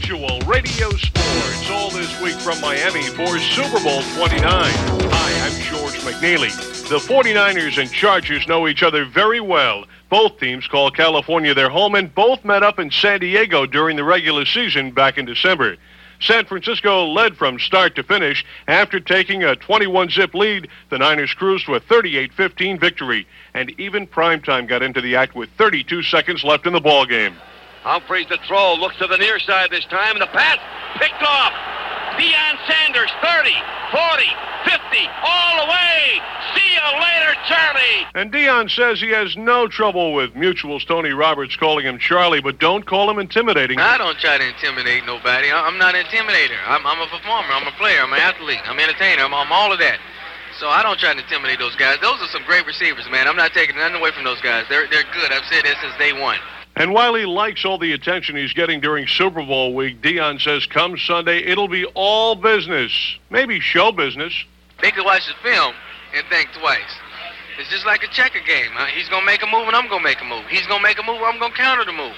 Mutual Radio Sports. All this week from Miami for Super Bowl 29. Hi, I'm George McNeely. The 49ers and Chargers know each other very well. Both teams call California their home and both met up in San Diego during the regular season back in December. San Francisco led from start to finish. After taking a 21-zip lead, the Niners cruised to a 38-15 victory. And even primetime got into the act with 32 seconds left in the ball game. Humphries the throw, looks to the near side this time, and the pass picked off. Deion Sanders, 30, 40, 50, all the way. See you later, Charlie. And Deion says he has no trouble with Mutual's Tony Roberts calling him Charlie, but don't call him intimidating. I don't try to intimidate nobody. I- I'm not an intimidator. I'm, I'm a performer. I'm a player. I'm an athlete. I'm an entertainer. I'm, I'm all of that. So I don't try to intimidate those guys. Those are some great receivers, man. I'm not taking nothing away from those guys. They're, they're good. I've said that since day one. And while he likes all the attention he's getting during Super Bowl week, Deion says come Sunday, it'll be all business. Maybe show business. They could watch the film and think twice. It's just like a checker game. Huh? He's going to make a move, and I'm going to make a move. He's going to make a move, I'm going to counter the move.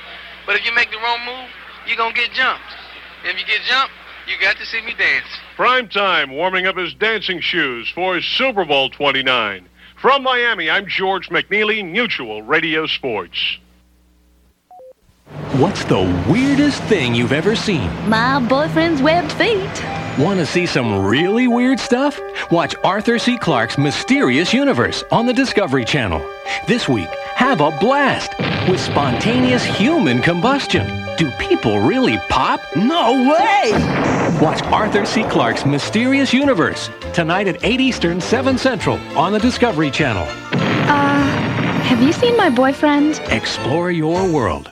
But if you make the wrong move, you're going to get jumped. If you get jumped, you got to see me dance. Prime time, warming up his dancing shoes for Super Bowl 29. From Miami, I'm George McNeely, Mutual Radio Sports. What's the weirdest thing you've ever seen? My boyfriend's webbed feet. Want to see some really weird stuff? Watch Arthur C. Clarke's Mysterious Universe on the Discovery Channel. This week, have a blast with spontaneous human combustion. Do people really pop? No way! Watch Arthur C. Clarke's Mysterious Universe tonight at 8 Eastern, 7 Central on the Discovery Channel. Uh, have you seen my boyfriend? Explore your world.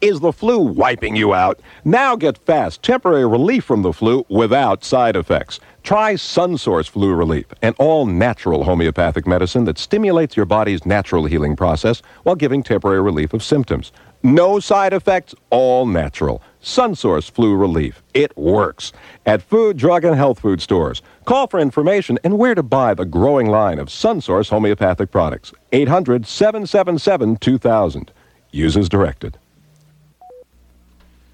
Is the flu wiping you out? Now get fast, temporary relief from the flu without side effects. Try SunSource Flu Relief, an all natural homeopathic medicine that stimulates your body's natural healing process while giving temporary relief of symptoms. No side effects, all natural. SunSource Flu Relief. It works. At food, drug, and health food stores. Call for information and where to buy the growing line of SunSource homeopathic products. 800 777 2000. Use as directed.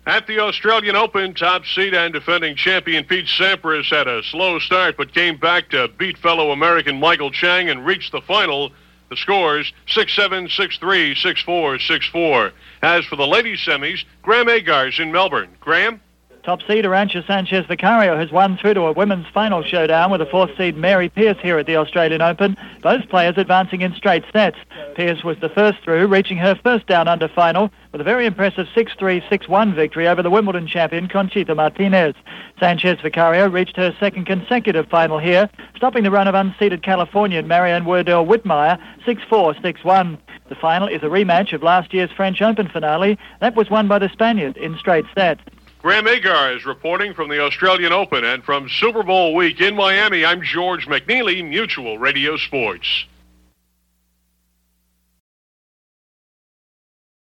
At the Australian Open, top seed and defending champion Pete Sampras had a slow start but came back to beat fellow American Michael Chang and reached the final. The scores 6-7, 6-3, 6-4, 6-4. As for the ladies semis, Graham Agar's in Melbourne. Graham? Top seed Arantxa Sanchez Vicario has won through to a women's final showdown with the fourth seed Mary Pierce here at the Australian Open. Both players advancing in straight sets. Pierce was the first through, reaching her first down under final with a very impressive 6-3, 6-1 victory over the Wimbledon champion Conchita Martinez. Sanchez Vicario reached her second consecutive final here, stopping the run of unseeded Californian Marianne Werdel Witmeyer 6-4, 6-1. The final is a rematch of last year's French Open finale. That was won by the Spaniard in straight sets. Graham Agar is reporting from the Australian Open and from Super Bowl week in Miami. I'm George McNeely, Mutual Radio Sports.